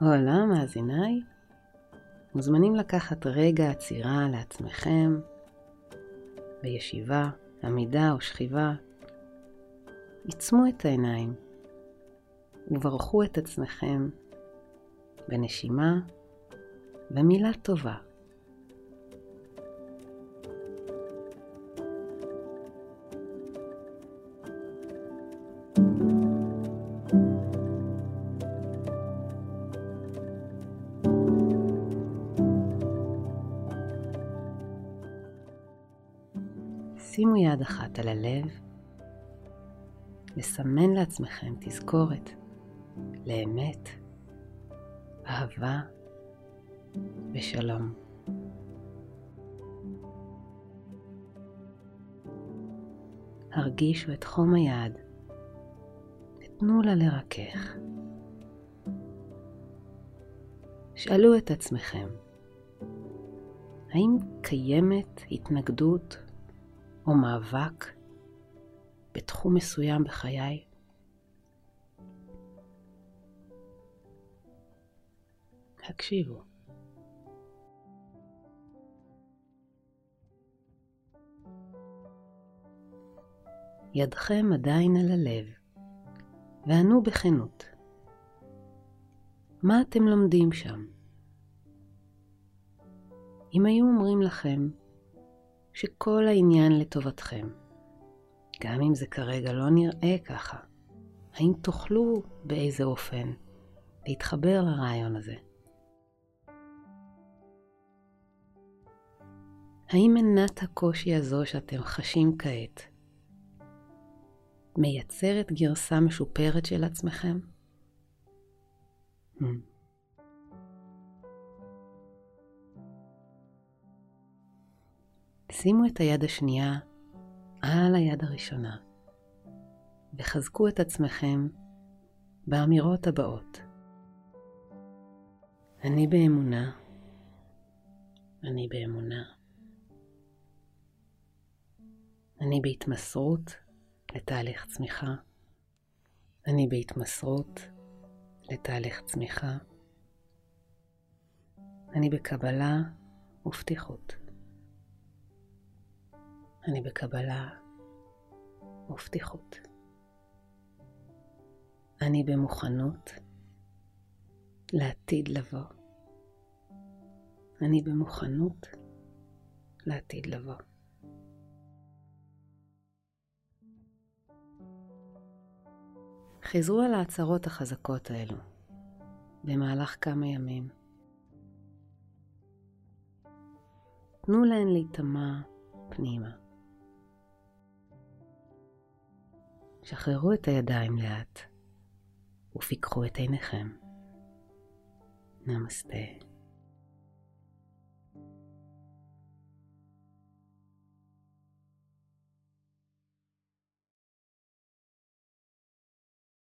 הולה, מאזיניי, מוזמנים לקחת רגע עצירה לעצמכם, בישיבה, עמידה או שכיבה. עיצמו את העיניים וברכו את עצמכם בנשימה ומילה טובה. שימו יד אחת על הלב, לסמן לעצמכם תזכורת לאמת, אהבה ושלום. הרגישו את חום היד ותנו לה לרכך. שאלו את עצמכם, האם קיימת התנגדות או מאבק בתחום מסוים בחיי? הקשיבו. ידכם עדיין על הלב, וענו בכנות. מה אתם לומדים שם? אם היו אומרים לכם שכל העניין לטובתכם, גם אם זה כרגע לא נראה ככה, האם תוכלו באיזה אופן להתחבר לרעיון הזה? האם מנת הקושי הזו שאתם חשים כעת מייצרת גרסה משופרת של עצמכם? Hmm. שימו את היד השנייה על היד הראשונה וחזקו את עצמכם באמירות הבאות: אני באמונה, אני באמונה, אני בהתמסרות לתהליך צמיחה, אני בהתמסרות לתהליך צמיחה, אני בקבלה ופתיחות. אני בקבלה ופתיחות. אני במוכנות לעתיד לבוא. אני במוכנות לעתיד לבוא. חזרו על ההצהרות החזקות האלו במהלך כמה ימים. תנו להן להיטמע פנימה. שחררו את הידיים לאט ופיקחו את עיניכם. נמסטה.